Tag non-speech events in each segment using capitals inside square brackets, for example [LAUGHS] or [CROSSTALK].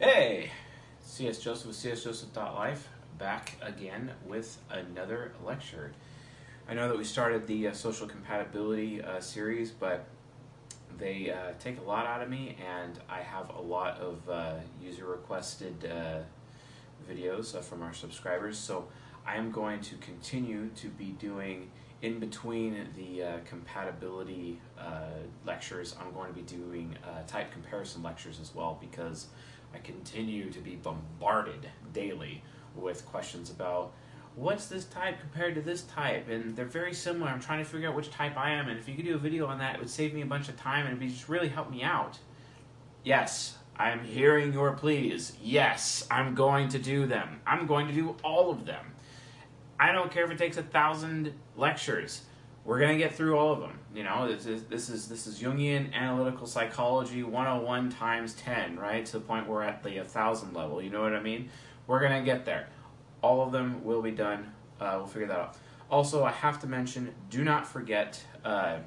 Hey, CS Joseph with csjoseph.life back again with another lecture. I know that we started the uh, social compatibility uh, series, but they uh, take a lot out of me, and I have a lot of uh, user requested uh, videos uh, from our subscribers. So I am going to continue to be doing in between the compatibility lectures, I'm going to be doing type comparison lectures as well because I continue to be bombarded daily with questions about what's this type compared to this type, and they're very similar. I'm trying to figure out which type I am, and if you could do a video on that, it would save me a bunch of time and it would just really help me out. Yes, I'm hearing your pleas. Yes, I'm going to do them. I'm going to do all of them. I don't care if it takes a thousand lectures. We're gonna get through all of them. You know, this is this is this is Jungian analytical psychology 101 times 10, right? To the point we're at the 1000 level. You know what I mean? We're gonna get there. All of them will be done. Uh, we'll figure that out. Also, I have to mention, do not forget uh,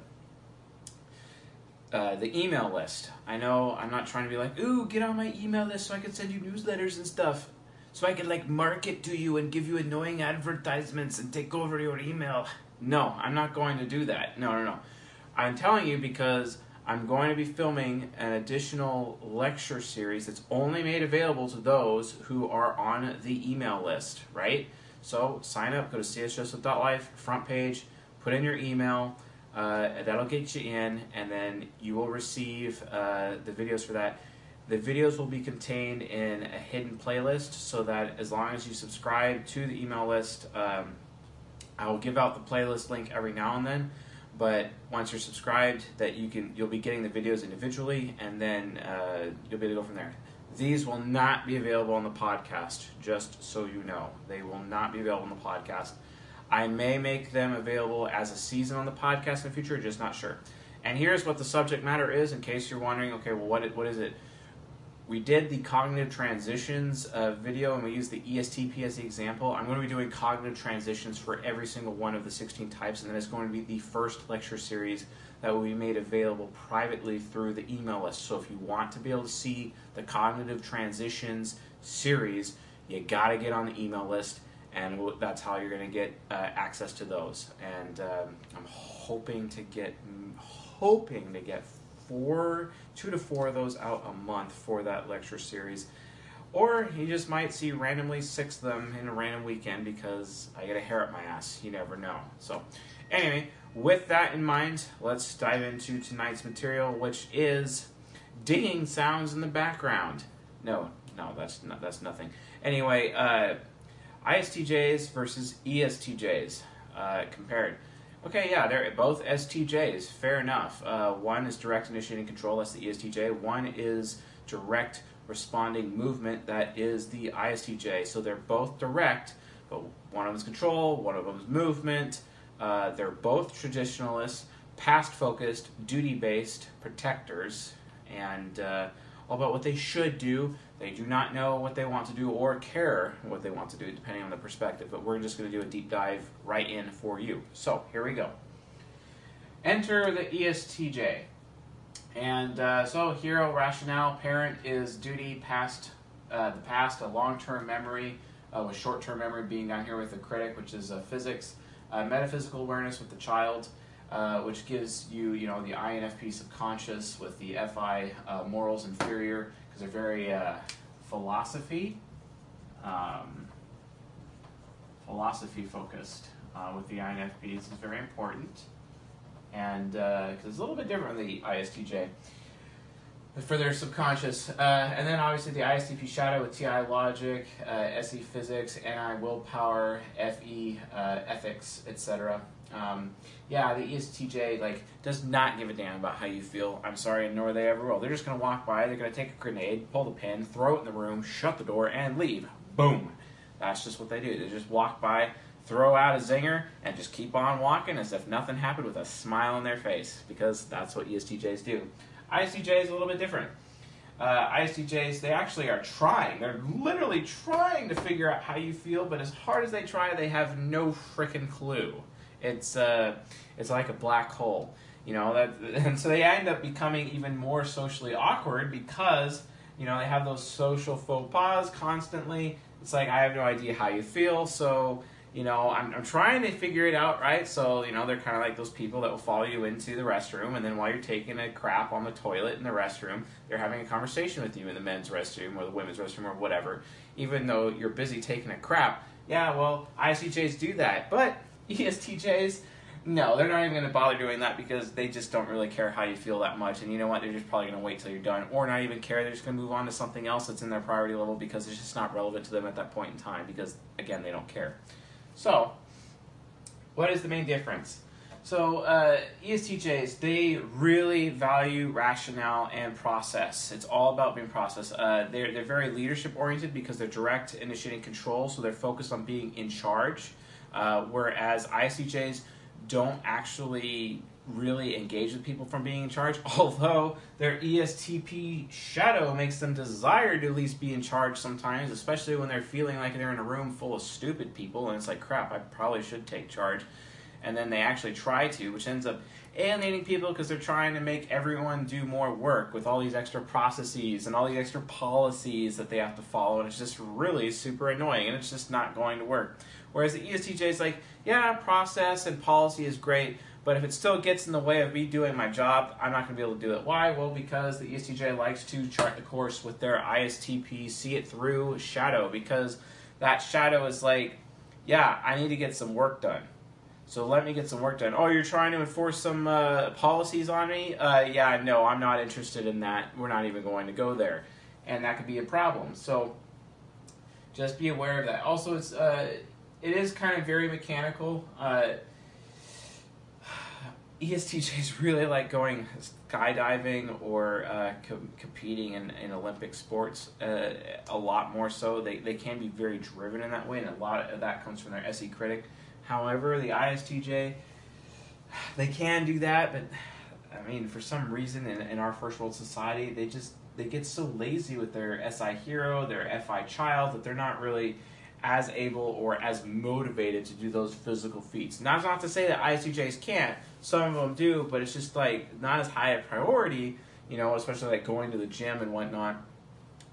uh, the email list. I know I'm not trying to be like, ooh, get on my email list so I can send you newsletters and stuff so I can like market to you and give you annoying advertisements and take over your email. No, I'm not going to do that. No, no, no. I'm telling you because I'm going to be filming an additional lecture series that's only made available to those who are on the email list, right? So sign up, go to csjoseph.life, front page, put in your email. Uh, that'll get you in, and then you will receive uh, the videos for that. The videos will be contained in a hidden playlist so that as long as you subscribe to the email list, um, I will give out the playlist link every now and then. But once you're subscribed, that you can you'll be getting the videos individually, and then uh, you'll be able to go from there. These will not be available on the podcast, just so you know. They will not be available on the podcast. I may make them available as a season on the podcast in the future, just not sure. And here's what the subject matter is, in case you're wondering. Okay, well, what what is it? We did the cognitive transitions uh, video and we used the ESTP as the example. I'm going to be doing cognitive transitions for every single one of the 16 types, and then it's going to be the first lecture series that will be made available privately through the email list. So if you want to be able to see the cognitive transitions series, you got to get on the email list, and that's how you're going to get uh, access to those. And um, I'm hoping to get hoping to get four, two to four of those out a month for that lecture series. Or you just might see randomly six of them in a random weekend because I get a hair up my ass. You never know. So, anyway, with that in mind, let's dive into tonight's material, which is dinging sounds in the background. No, no, that's not, that's nothing. Anyway, uh, ISTJs versus ESTJs uh, compared. Okay, yeah, they're both STJs. Fair enough. Uh, one is direct initiating control. That's the ESTJ. One is direct responding movement. That is the ISTJ. So they're both direct, but one of them is control. One of them is movement. Uh, they're both traditionalists, past focused, duty based protectors, and uh, all about what they should do. They do not know what they want to do or care what they want to do, depending on the perspective. But we're just going to do a deep dive right in for you. So here we go. Enter the ESTJ. And uh, so hero, rationale, parent is duty, past, uh, the past, a long-term memory, uh, with short-term memory being down here with the critic, which is uh, physics, uh, metaphysical awareness with the child, uh, which gives you, you know, the INFP subconscious with the FI morals inferior, because they're very uh, philosophy, um, philosophy focused uh, with the INFP. This is very important, and because uh, it's a little bit different than the ISTJ for their subconscious. Uh, and then obviously the ISTP shadow with TI logic, uh, SE physics, NI willpower, FE uh, ethics, etc. Um, yeah, the ESTJ like does not give a damn about how you feel. I'm sorry, nor they ever will. They're just gonna walk by. They're gonna take a grenade, pull the pin, throw it in the room, shut the door, and leave. Boom. That's just what they do. They just walk by, throw out a zinger, and just keep on walking as if nothing happened with a smile on their face because that's what ESTJs do. ISTJ is a little bit different. Uh, ISTJs, they actually are trying. They're literally trying to figure out how you feel, but as hard as they try, they have no freaking clue. It's uh, it's like a black hole, you know. That [LAUGHS] and so they end up becoming even more socially awkward because You know, they have those social faux pas constantly. It's like, I have no idea how you feel, so you know, I'm, I'm trying to figure it out, right? So, you know, they're kind of like those people that will follow you into the restroom, and then while you're taking a crap on the toilet in the restroom, they're having a conversation with you in the men's restroom or the women's restroom or whatever, even though you're busy taking a crap. Yeah, well, ISTJs do that, but ESTJs, no, they're not even going to bother doing that because they just don't really care how you feel that much. And you know what? They're just probably going to wait till you're done, or not even care. They're just going to move on to something else that's in their priority level because it's just not relevant to them at that point in time because, again, they don't care. So, what is the main difference? So, uh, ESTJs, they really value rationale and process. It's all about being process. Uh, they're, they're very leadership oriented because they're direct, initiating control, so they're focused on being in charge. Uh, whereas ISTJs don't actually really engage with people from being in charge, [LAUGHS] although their ESTP shadow makes them desire to at least be in charge sometimes, especially when they're feeling like they're in a room full of stupid people and it's like, crap, I probably should take charge. And then they actually try to, which ends up alienating people because they're trying to make everyone do more work with all these extra processes and all these extra policies that they have to follow, and it's just really super annoying and it's just not going to work. Whereas the ESTJ is like, yeah, process and policy is great, but if it still gets in the way of me doing my job, I'm not going to be able to do it. Why? Well, because the ESTJ likes to chart the course with their ISTP, see it through shadow, because that shadow is like, yeah, I need to get some work done. So let me get some work done. Oh, you're trying to enforce some uh, policies on me? Uh, yeah, no, I'm not interested in that. We're not even going to go there. And that could be a problem. So just be aware of that. Also, it's uh, it is kind of very mechanical. Uh, [SIGHS] ESTJs really like going skydiving or uh, co- competing in, in Olympic sports uh, a lot more so. They, they can be very driven in that way, and a lot of that comes from their SE critic. However, the ISTJ, [SIGHS] they can do that, but I mean, for some reason in, in our first world society, they just they get so lazy with their SI hero, their FI child, that they're not really as able or as motivated to do those physical feats. Now, that's not to say that ISTJs can't. Some of them do, but it's just like not as high a priority, you know, especially like going to the gym and whatnot.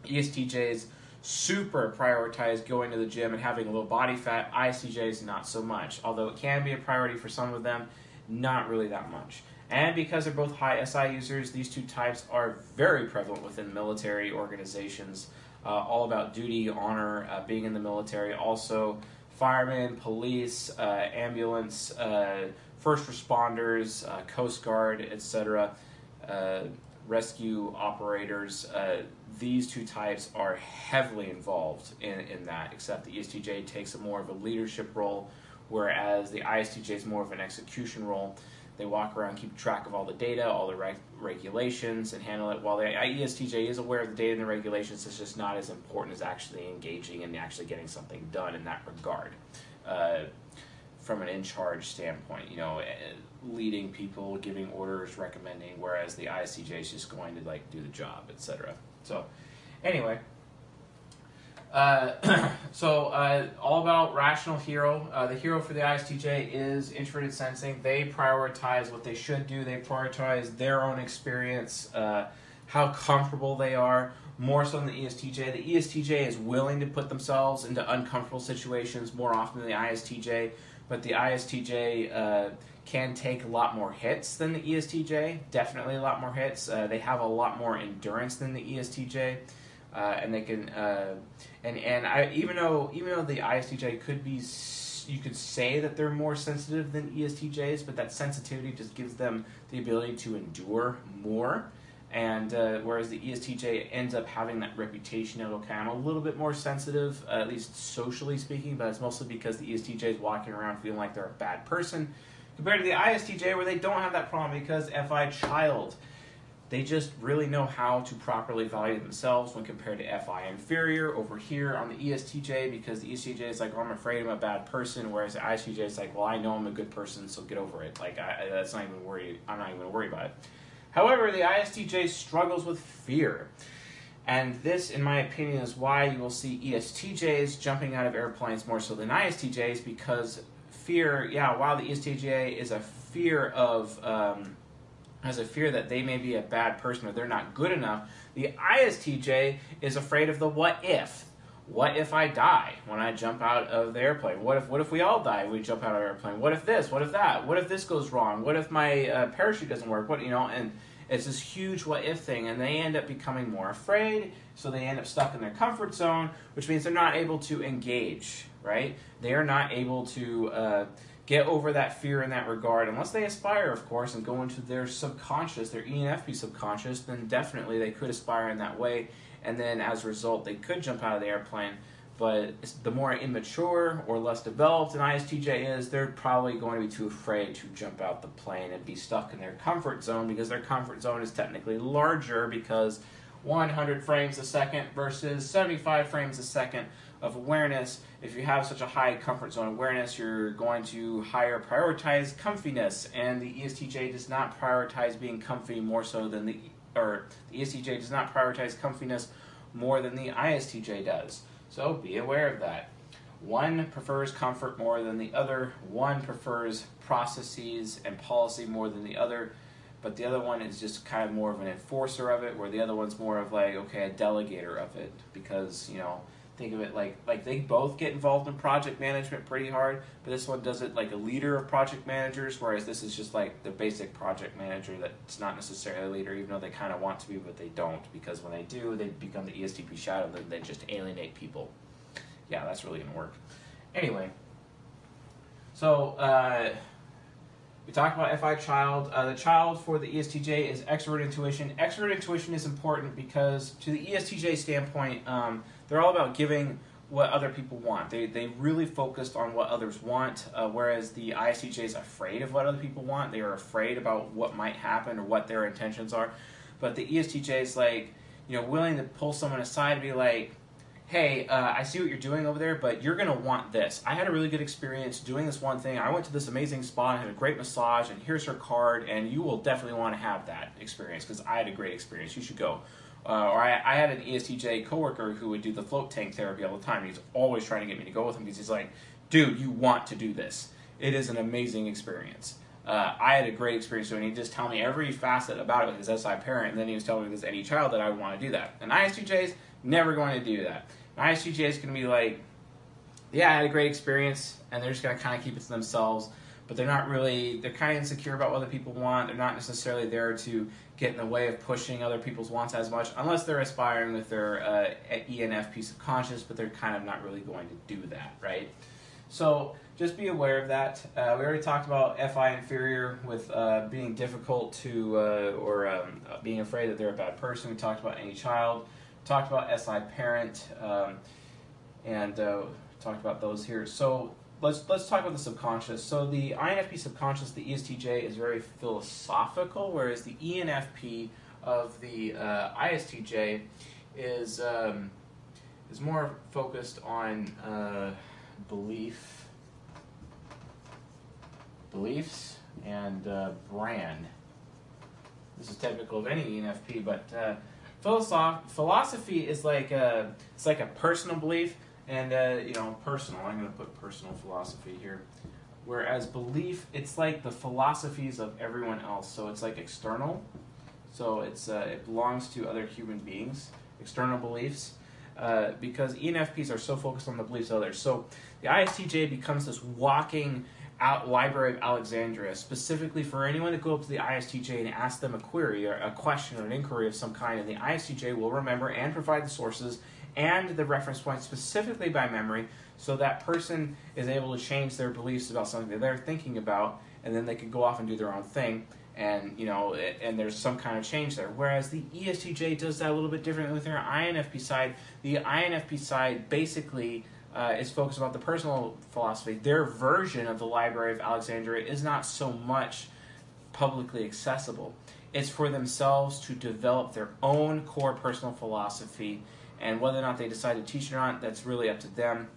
ESTJs super prioritize going to the gym and having a low body fat. ISTJs not so much, although it can be a priority for some of them, not really that much. And because they're both high SI users, these two types are very prevalent within military organizations uh, all about duty, honor, uh, being in the military. Also, firemen, police, uh, ambulance, uh, first responders, uh, Coast Guard, etc., rescue operators. these two types are heavily involved in, in that, except the ESTJ takes a more of a leadership role, whereas the ISTJ is more of an execution role. They walk around, keep track of all the data, all the reg- regulations, and handle it. While the ESTJ is aware of the data and the regulations, it's just not as important as actually engaging and actually getting something done in that regard. Uh, from an in charge standpoint, you know, eh, leading people, giving orders, recommending, whereas the ISTJ is just going to like do the job, etc. So, anyway, uh, [CLEARS THROAT] so uh, all about rational hero. Uh, the hero for the ISTJ is introverted sensing. They prioritize what they should do. They prioritize their own experience, uh, how comfortable they are, more so than the ESTJ. The ESTJ is willing to put themselves into uncomfortable situations more often than the ISTJ, but the ISTJ uh, can take a lot more hits than the ESTJ. Definitely a lot more hits. Uh, they have a lot more endurance than the ESTJ uh, and they can uh, and and I even though even though the ISTJ could be you could say that they're more sensitive than ESTJs, but that sensitivity just gives them the ability to endure more. And uh, whereas the ESTJ ends up having that reputation of okay, I'm a little bit more sensitive, uh, at least socially speaking, but it's mostly because the ESTJ is walking around feeling like they're a bad person, compared to the ISTJ where they don't have that problem because FI child they just really know how to properly value themselves when compared to FI inferior over here on the ESTJ because the ESTJ is like, oh, I'm afraid I'm a bad person, whereas the ISTJ is like, well, I know I'm a good person, so get over it. Like, I, that's not even worried. I'm not even worry about it. However, the ISTJ struggles with fear. And this, in my opinion, is why you will see ESTJs jumping out of airplanes more so than ISTJs because fear, yeah, while the ESTJ is a fear of. Um, has a fear that they may be a bad person or they're not good enough. The ISTJ is afraid of the what if. What if I die when I jump out of the airplane? What if what if we all die? We jump out of airplane. What if this? What if that? What if this goes wrong? What if my uh, parachute doesn't work? What you know? And it's this huge what if thing, and they end up becoming more afraid. So they end up stuck in their comfort zone, which means they're not able to engage. Right? They are not able to. Uh, get over that fear in that regard. Unless they aspire, of course, and go into their subconscious, their ENFP subconscious, then definitely they could aspire in that way. And then as a result, they could jump out of the airplane. But the more immature or less developed an ISTJ is, they're probably going to be too afraid to jump out the plane and be stuck in their comfort zone because their comfort zone is technically larger because 100 frames a second versus 75 frames a second of awareness. If you have such a high comfort zone awareness, you're going to higher prioritize comfiness, and the ESTJ does not prioritize being comfy more so than the or the ESTJ does not prioritize comfiness more than the ISTJ does. So be aware of that. One prefers comfort more than the other. One prefers processes and policy more than the other. But the other one is just kind of more of an enforcer of it, where the other one's more of like, okay, a delegator of it. Because, you know, think of it like like they both get involved in project management pretty hard but this one does it like a leader of project managers whereas this is just like the basic project manager that's not necessarily a leader even though they kind of want to be but they don't because when they do they become the estp shadow then they just alienate people yeah that's really gonna work anyway so uh, we talked about FI child. Uh, the child for the ESTJ is extrovert intuition. Extrovert intuition is important because, to the ESTJ standpoint, um, they're all about giving what other people want. They, they really focused on what others want, uh, whereas the ISTJ is afraid of what other people want. They are afraid about what might happen or what their intentions are. But the ESTJ is like, you know, willing to pull someone aside and be like, hey, uh, I see what you're doing over there, but you're going to want this. I had a really good experience doing this one thing. I went to this amazing spa and had a great massage, and here's her card, and you will definitely want to have that experience because I had a great experience. You should go. Uh, or I, I, had an ESTJ coworker who would do the float tank therapy all the time. He's always trying to get me to go with him because he's like, dude, you want to do this. It is an amazing experience. Uh, I had a great experience doing it. He'd just tell me every facet about it with his SI parent, and then he was telling me with NE child that I would want to do that. And ISTJs, never going to do that. An ISTJ is going to be like, yeah, I had a great experience, and they're just going to kind of keep it to themselves but they're not really they're kind of insecure about what other people want. They're not necessarily there to get in the way of pushing other people's wants as much unless they're aspiring with their uh, of subconscious but they're kind of not really going to do that right? So just be aware of that. Uh, we already talked about fi inferior with uh, being difficult to uh, or um, being afraid that they're a bad person. We talked about NE child. Talked about si parent um, and uh, talked about those here. So let's let's talk about the subconscious. So the INFP subconscious, the ESTJ, is very philosophical, whereas the ENFP of the uh, ISTJ is um, is more focused on uh, belief, beliefs, and uh, brand. This is typical of any ENFP, but uh, philosoph- philosophy is like a, it's like a personal belief and, uh, you know, personal, I'm going to put personal philosophy here. Whereas belief, it's like the philosophies of everyone else. So it's like external. So it's uh, it belongs to other human beings, external beliefs. Uh, because ENFPs are so focused on the beliefs of others. So the ISTJ becomes this walking out Library of Alexandria, specifically for anyone to go up to the ISTJ and ask them a query or a question or an inquiry of some kind, and the ISTJ will remember and provide the sources and the reference point specifically by memory so that person is able to change their beliefs about something that they're thinking about and then they can go off and do their own thing and you know and there's some kind of change there. Whereas the estj does that a little bit differently with their infp side. The infp side basically uh, is focused about the personal philosophy. Their version of the library of alexandria is not so much publicly accessible. It's for themselves to develop their own core personal philosophy and whether or not they decide to teach or not, that's really up to them.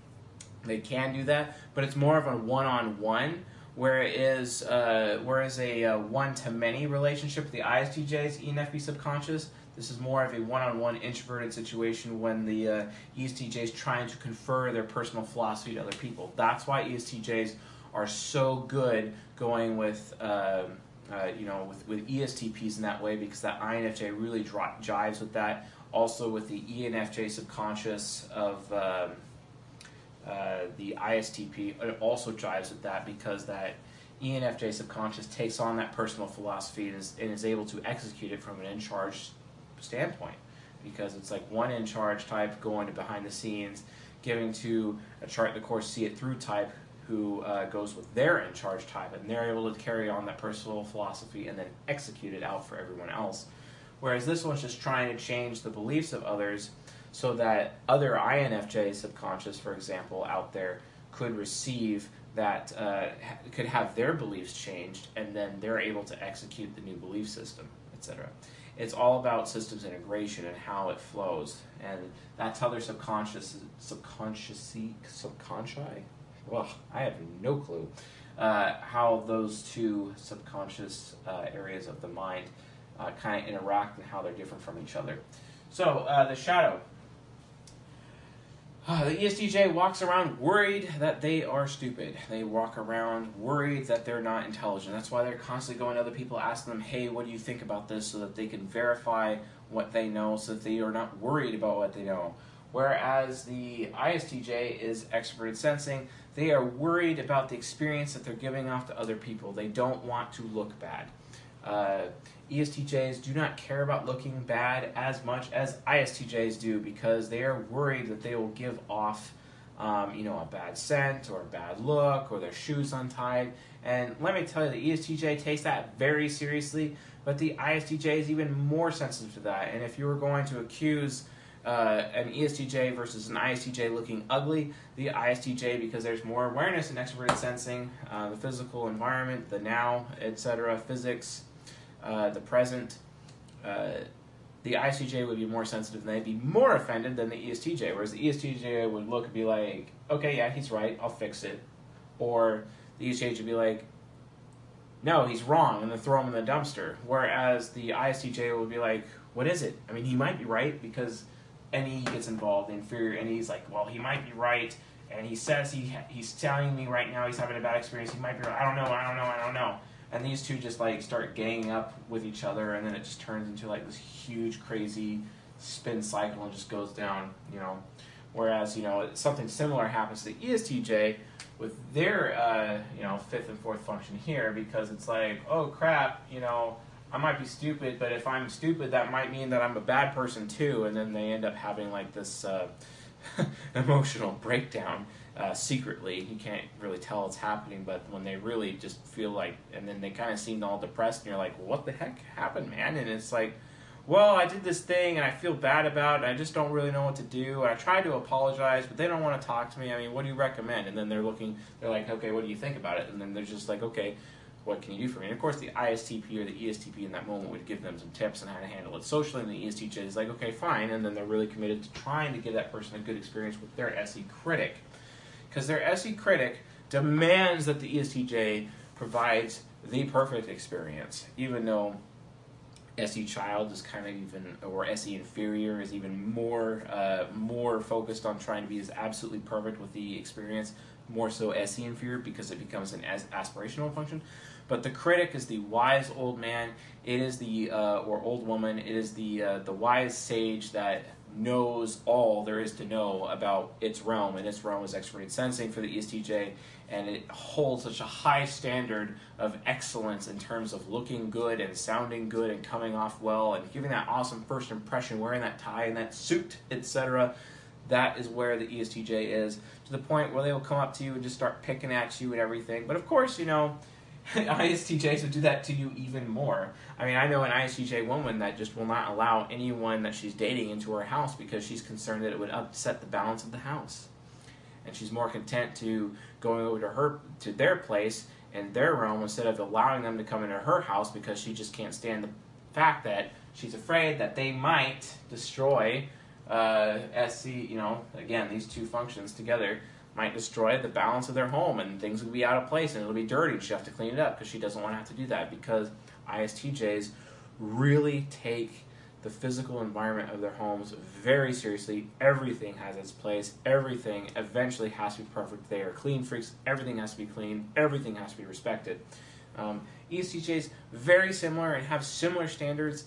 They can do that, but it's more of a one-on-one, where it is, uh, whereas a uh, one-to-many relationship with the ISTJ's ENFP subconscious, this is more of a one-on-one introverted situation when the uh, ESTJ is trying to confer their personal philosophy to other people. That's why ESTJs are so good going with uh, uh, you know, with, with ESTPs in that way because that INFJ really jives with that. Also with the ENFJ subconscious of um, uh, the ISTP, it also jives with that because that ENFJ subconscious takes on that personal philosophy and is, and is able to execute it from an in charge standpoint because it's like one in charge type going to behind the scenes, giving to a chart the course see it through type who uh, goes with their in charge type, and they're able to carry on that personal philosophy and then execute it out for everyone else. Whereas this one's just trying to change the beliefs of others so that other INFJ subconscious, for example, out there could receive that, uh, could have their beliefs changed, and then they're able to execute the new belief system, etc it's all about systems integration and how it flows, and that's how their subconscious, subconscious, subconscious. Well, I have no clue uh, how those two subconscious uh, areas of the mind uh, kind of interact and how they're different from each other. So uh, the shadow uh, the ESTJ walks around worried that they are stupid. They walk around worried that they're not intelligent. That's why they're constantly going to other people, asking them, hey, what do you think about this? So that they can verify what they know so that they are not worried about what they know. Whereas the ISTJ is extroverted sensing, they are worried about the experience that they're giving off to other people. They don't want to look bad. Uh, ESTJs do not care about looking bad as much as ISTJs do because they are worried that they will give off, um, you know, a bad scent or a bad look or their shoes untied. And let me tell you, the ESTJ takes that very seriously, but the ISTJ is even more sensitive to that. And if you were going to accuse uh, an ESTJ versus an ISTJ looking ugly, the ISTJ because there's more awareness and extroverted sensing, uh, the physical environment, the now, etc., physics uh, the present, uh, the ISTJ would be more sensitive and they'd be more offended than the ESTJ. Whereas the ESTJ would look and be like, okay, yeah, he's right, I'll fix it. Or the ESTJ would be like, no, he's wrong, and then throw him in the dumpster. Whereas the ISTJ would be like, what is it? I mean, he might be right because, he gets involved in fear, and he's like, well, he might be right, and he says he he's telling me right now he's having a bad experience. He might be right. I don't know. I don't know. I don't know and these two just like start ganging up with each other and then it just turns into like this huge crazy spin cycle and just goes down you know. Whereas you know something similar happens to the estj with their uh, you know fifth and fourth function here because it's like oh crap you know i might be stupid but if i'm stupid that might mean that i'm a bad person too. And then they end up having like this uh, [LAUGHS] emotional breakdown uh, secretly. You can't really tell it's happening, but when they really just feel like, and then they kind of seem all depressed, and you're like, what the heck happened, man? And it's like, well, I did this thing and I feel bad about it. I just don't really know what to do. And I tried to apologize, but they don't want to talk to me. I mean, what do you recommend? And then they're looking, they're like, okay, what do you think about it? And then they're just like, okay, what can you do for me? And of course, the ISTP or the ESTP in that moment would give them some tips on how to handle it socially. And the ESTJ is like, okay, fine. And then they're really committed to trying to give that person a good experience with their SE critic because their SE critic demands that the ESTJ provides the perfect experience, even though SE child is kind of even, or SE inferior is even more uh, more focused on trying to be as absolutely perfect with the experience, more so SE inferior because it becomes an as aspirational function. But the critic is the wise old man. It is the uh, or old woman. It is the uh, the wise sage that knows all there is to know about its realm, and its realm is extroverted sensing for the ESTJ, and it holds such a high standard of excellence in terms of looking good and sounding good and coming off well and giving that awesome first impression, wearing that tie and that suit, etc. That is where the ESTJ is to the point where they will come up to you and just start picking at you and everything. But of course, you know [LAUGHS] ISTJs would do that to you even more. I mean, I know an ISTJ woman that just will not allow anyone that she's dating into her house because she's concerned that it would upset the balance of the house. And she's more content to going over to her to their place and their realm instead of allowing them to come into her house because she just can't stand the fact that she's afraid that they might destroy uh, SC. You know, again, these two functions together might destroy the balance of their home and things will be out of place and it'll be dirty and she'll have to clean it up because she doesn't want to have to do that because ISTJs really take the physical environment of their homes very seriously. Everything has its place. Everything eventually has to be perfect. They are clean freaks. Everything has to be clean. Everything has to be respected. Um, ESTJs very similar and have similar standards,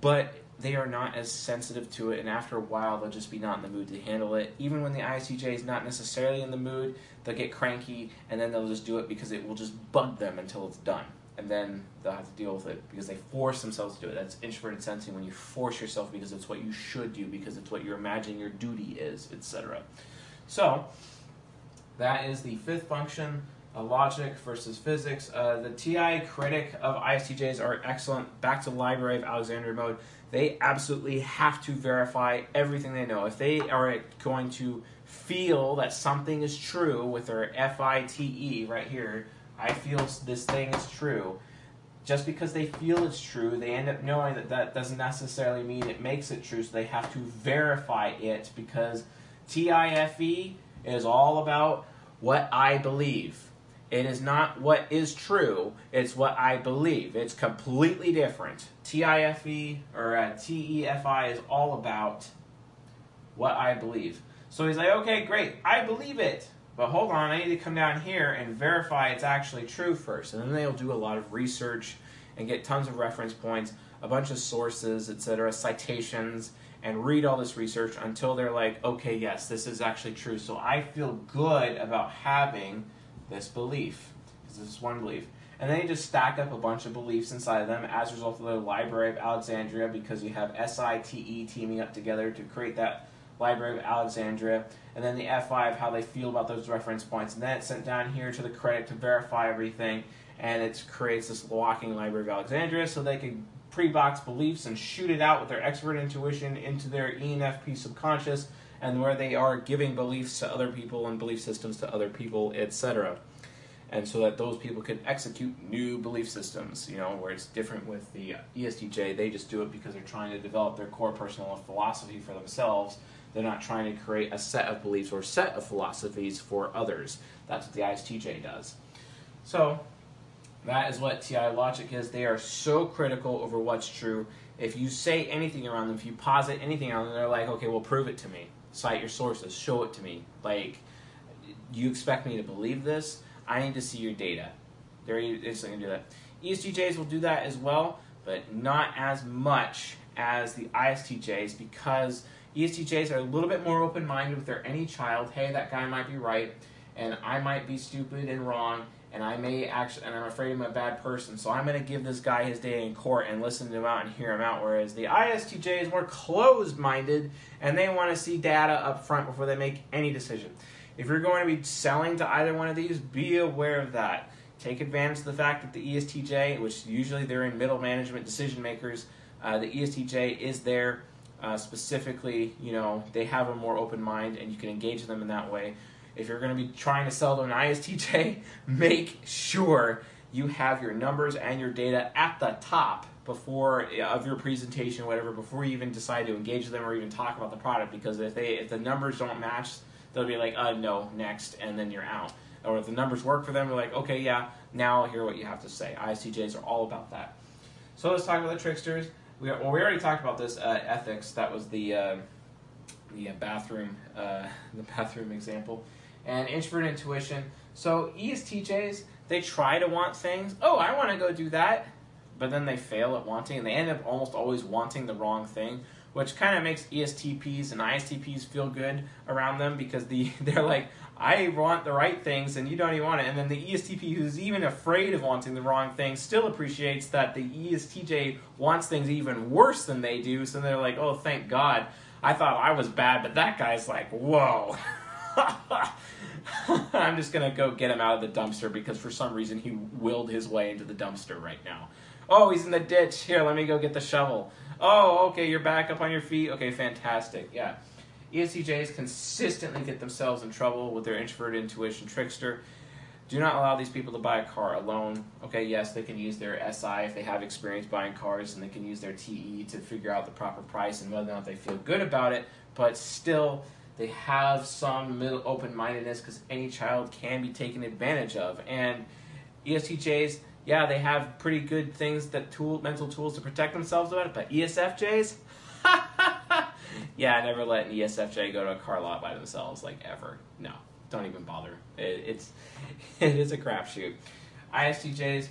but they are not as sensitive to it, and after a while, they'll just be not in the mood to handle it. Even when the ISTJ is not necessarily in the mood, they'll get cranky, and then they'll just do it because it will just bug them until it's done. And then they'll have to deal with it because they force themselves to do it. That's introverted sensing when you force yourself because it's what you should do, because it's what you're imagining your duty is, etc. So, that is the fifth function logic versus physics. Uh, the TI critic of ISTJs are excellent. Back to Library of Alexandria mode they absolutely have to verify everything they know. If they are going to feel that something is true with their FITE right here, I feel this thing is true. Just because they feel it's true, they end up knowing that that doesn't necessarily mean it makes it true, so they have to verify it because TIFE is all about what I believe. It is not what is true, it's what I believe. It's completely different. TIFE or uh, TEFI is all about what I believe. So he's like, okay, great, I believe it. But hold on, I need to come down here and verify it's actually true first. And then they'll do a lot of research and get tons of reference points, a bunch of sources, etc., citations, and read all this research until they're like, okay, yes, this is actually true. So I feel good about having this belief, because this is one belief. And then you just stack up a bunch of beliefs inside of them as a result of the Library of Alexandria, because you have SITE teaming up together to create that Library of Alexandria. And then the F5, how they feel about those reference points. And then it's sent down here to the critic to verify everything. And it creates this walking Library of Alexandria so they can pre-box beliefs and shoot it out with their expert intuition into their ENFP subconscious and where they are giving beliefs to other people and belief systems to other people, etc. And so that those people can execute new belief systems, you know, where it's different with the ESTJ. They just do it because they're trying to develop their core personal philosophy for themselves. They're not trying to create a set of beliefs or set of philosophies for others. That's what the ISTJ does. So, that is what TI logic is. They are so critical over what's true. If you say anything around them, if you posit anything around them, they're like, okay, well, prove it to me cite your sources, show it to me. Like, you expect me to believe this? I need to see your data. They're instantly going to do that. ESTJs will do that as well, but not as much as the ISTJs because ESTJs are a little bit more open minded with their NE child. Hey, that guy might be right, and I might be stupid and wrong, and I may actually, and I'm afraid I'm a bad person, so I'm going to give this guy his day in court and listen to him out and hear him out. Whereas the ISTJ is more closed minded and they want to see data up front before they make any decision. If you're going to be selling to either one of these, be aware of that. Take advantage of the fact that the ESTJ, which usually they're in middle management decision makers, uh, the ESTJ is there uh, specifically, you know, they have a more open mind and you can engage them in that way if you're going to be trying to sell to an ISTJ, [LAUGHS] make sure you have your numbers and your data at the top before of your presentation, whatever, before you even decide to engage them or even talk about the product. Because if they if the numbers don't match, they'll be like, uh, no, next, and then you're out. Or if the numbers work for them, they're like, okay, yeah, now I'll hear what you have to say. ISTJs are all about that. So let's talk about the tricksters. We, well, we already talked about this uh, ethics. That was the uh, the bathroom uh, [LAUGHS] the bathroom example and introvert intuition. So ESTJs, they try to want things. Oh, I want to go do that. But then they fail at wanting, and they end up almost always wanting the wrong thing, which kind of makes ESTPs and ISTPs feel good around them because the [LAUGHS] they're like, I want the right things and you don't even want it. And then the ESTP who's even afraid of wanting the wrong thing still appreciates that the ESTJ wants things even worse than they do. So they're like, oh, thank God. I thought I was bad, but that guy's like, whoa. [LAUGHS] [LAUGHS] I'm just gonna go get him out of the dumpster because for some reason he willed his way into the dumpster right now. Oh, he's in the ditch. Here, let me go get the shovel. Oh, okay, you're back up on your feet. Okay, fantastic. Yeah. ESTJs consistently get themselves in trouble with their introverted intuition trickster. Do not allow these people to buy a car alone. Okay, yes, they can use their SI if they have experience buying cars, and they can use their TE to figure out the proper price and whether or not they feel good about it, but still, they have some middle open mindedness because NE child can be taken advantage of. And ESTJs, yeah, they have pretty good things that tool mental tools to protect themselves about it, but ESFJs, [LAUGHS] yeah, I never let an ESFJ go to a car lot by themselves, like ever. No, don't even bother. It, it's [LAUGHS] it is a crapshoot. ISTJs,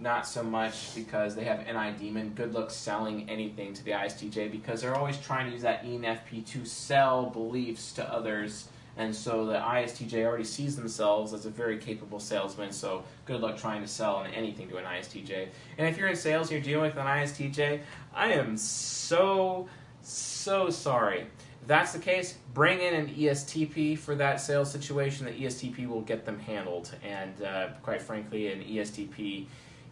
not so much because they have NI Demon. Good luck selling anything to the ISTJ because they're always trying to use that ENFP to sell beliefs to others. And so the ISTJ already sees themselves as a very capable salesman. So good luck trying to sell anything to an ISTJ. And if you're in sales and you're dealing with an ISTJ, I am so, so sorry. If that's the case, bring in an ESTP for that sales situation. The ESTP will get them handled. And uh, quite frankly, an ESTP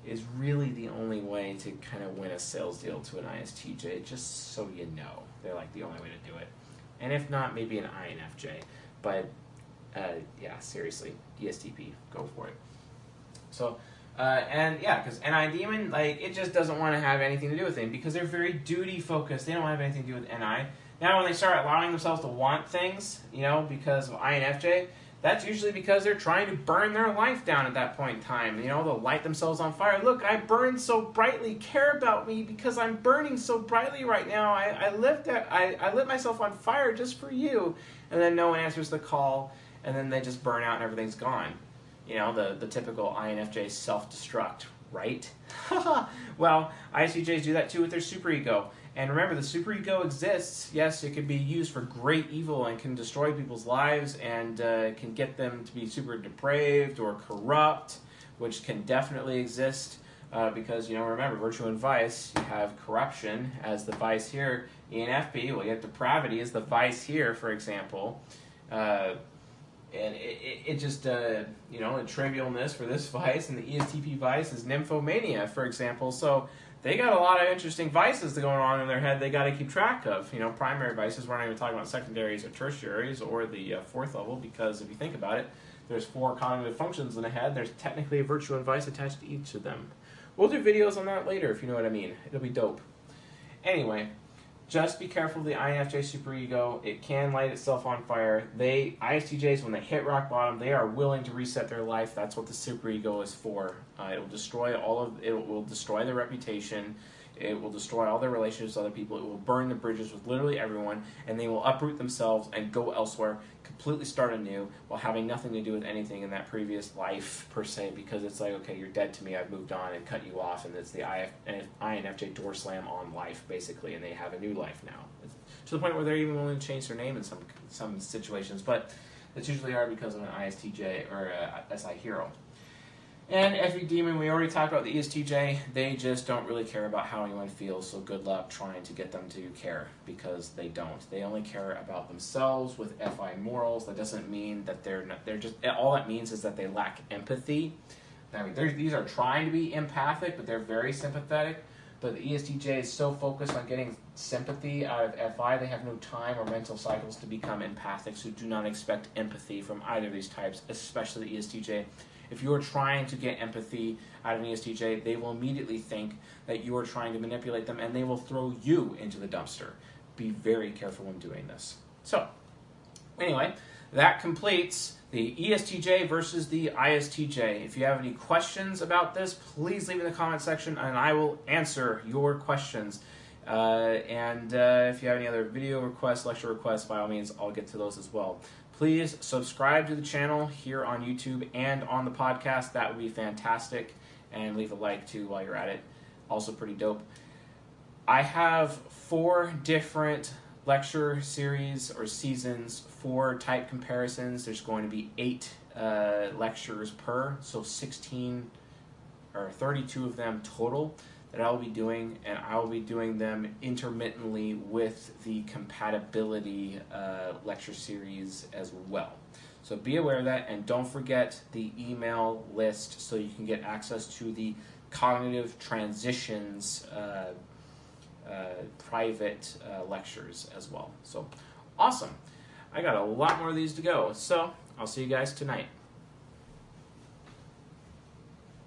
is really the only way to kind of win a sales deal to an ISTJ, just so you know. They're like the only way to do it. And if not, maybe an INFJ. But uh, yeah, seriously, ESTP, go for it. So, uh, and yeah, because NI Demon, like, it just doesn't want to have anything to do with it because they're very duty focused. They don't have anything to do with NI. Now, when they start allowing themselves to want things, you know, because of INFJ, that's usually because they're trying to burn their life down at that point in time. You know, they'll light themselves on fire. Look, I burn so brightly. Care about me because I'm burning so brightly right now. I, I lit that I, I lit myself on fire just for you. And then no one answers the call, and then they just burn out and everything's gone. You know, the, the typical INFJ self destruct, right? [LAUGHS] well, ISTJs do that too with their superego. And remember, the superego exists. Yes, it can be used for great evil and can destroy people's lives and uh, can get them to be super depraved or corrupt, which can definitely exist. Uh, because you know, remember, virtue and vice. You have corruption as the vice here. ENFP, well, you have depravity as the vice here, for example. Uh, and it, it, it just, uh, you know, a trivialness for this vice, and the ESTP vice is nymphomania, for example. So they got a lot of interesting vices going on in their head they got to keep track of. You know, primary vices, we're not even talking about secondaries or tertiaries or the uh, fourth level, because if you think about it, there's four cognitive functions in the head. There's technically a virtue and vice attached to each of them. We'll do videos on that later if you know what I mean. It'll be dope. Anyway, just be careful of the INFJ superego. It can light itself on fire. They ISTJs when they hit rock bottom, they are willing to reset their life. That's what the superego is for. Uh, it will destroy all of it will destroy their reputation. It will destroy all their relationships with other people. It will burn the bridges with literally everyone, and they will uproot themselves and go elsewhere, completely start anew, while having nothing to do with anything in that previous life per se. Because it's like, okay, you're dead to me. I've moved on and cut you off, and it's the IF, INFJ door slam on life basically, and they have a new life now. It's to the point where they're even willing to change their name in some some situations, but that's usually hard because of an ISTJ or a SI hero. And FE Demon, we already talked about the ESTJ. They just don't really care about how anyone feels, so good luck trying to get them to care because they don't. They only care about themselves with FI morals. That doesn't mean that they're not, they're just, all that means is that they lack empathy. I mean, these are trying to be empathic, but they're very sympathetic. But the ESTJ is so focused on getting sympathy out of FI, they have no time or mental cycles to become empathic, so do not expect empathy from either of these types, especially the ESTJ. If you are trying to get empathy out of an ESTJ, they will immediately think that you are trying to manipulate them and they will throw you into the dumpster. Be very careful when doing this. So, anyway, that completes the ESTJ versus the ISTJ. If you have any questions about this, please leave in the comment section and I will answer your questions. Uh, and uh, if you have any other video requests, lecture requests, by all means, I'll get to those as well. Please subscribe to the channel here on YouTube and on the podcast. That would be fantastic. And leave a like too while you're at it. Also, pretty dope. I have four different lecture series or seasons, four type comparisons. There's going to be eight uh, lectures per, so 16 or 32 of them total that I will be doing, and I will be doing them intermittently with the compatibility uh, lecture series as well. So be aware of that, and don't forget the email list so you can get access to the cognitive transitions uh, uh, private uh, lectures as well. So awesome! I got a lot more of these to go, so I'll see you guys tonight.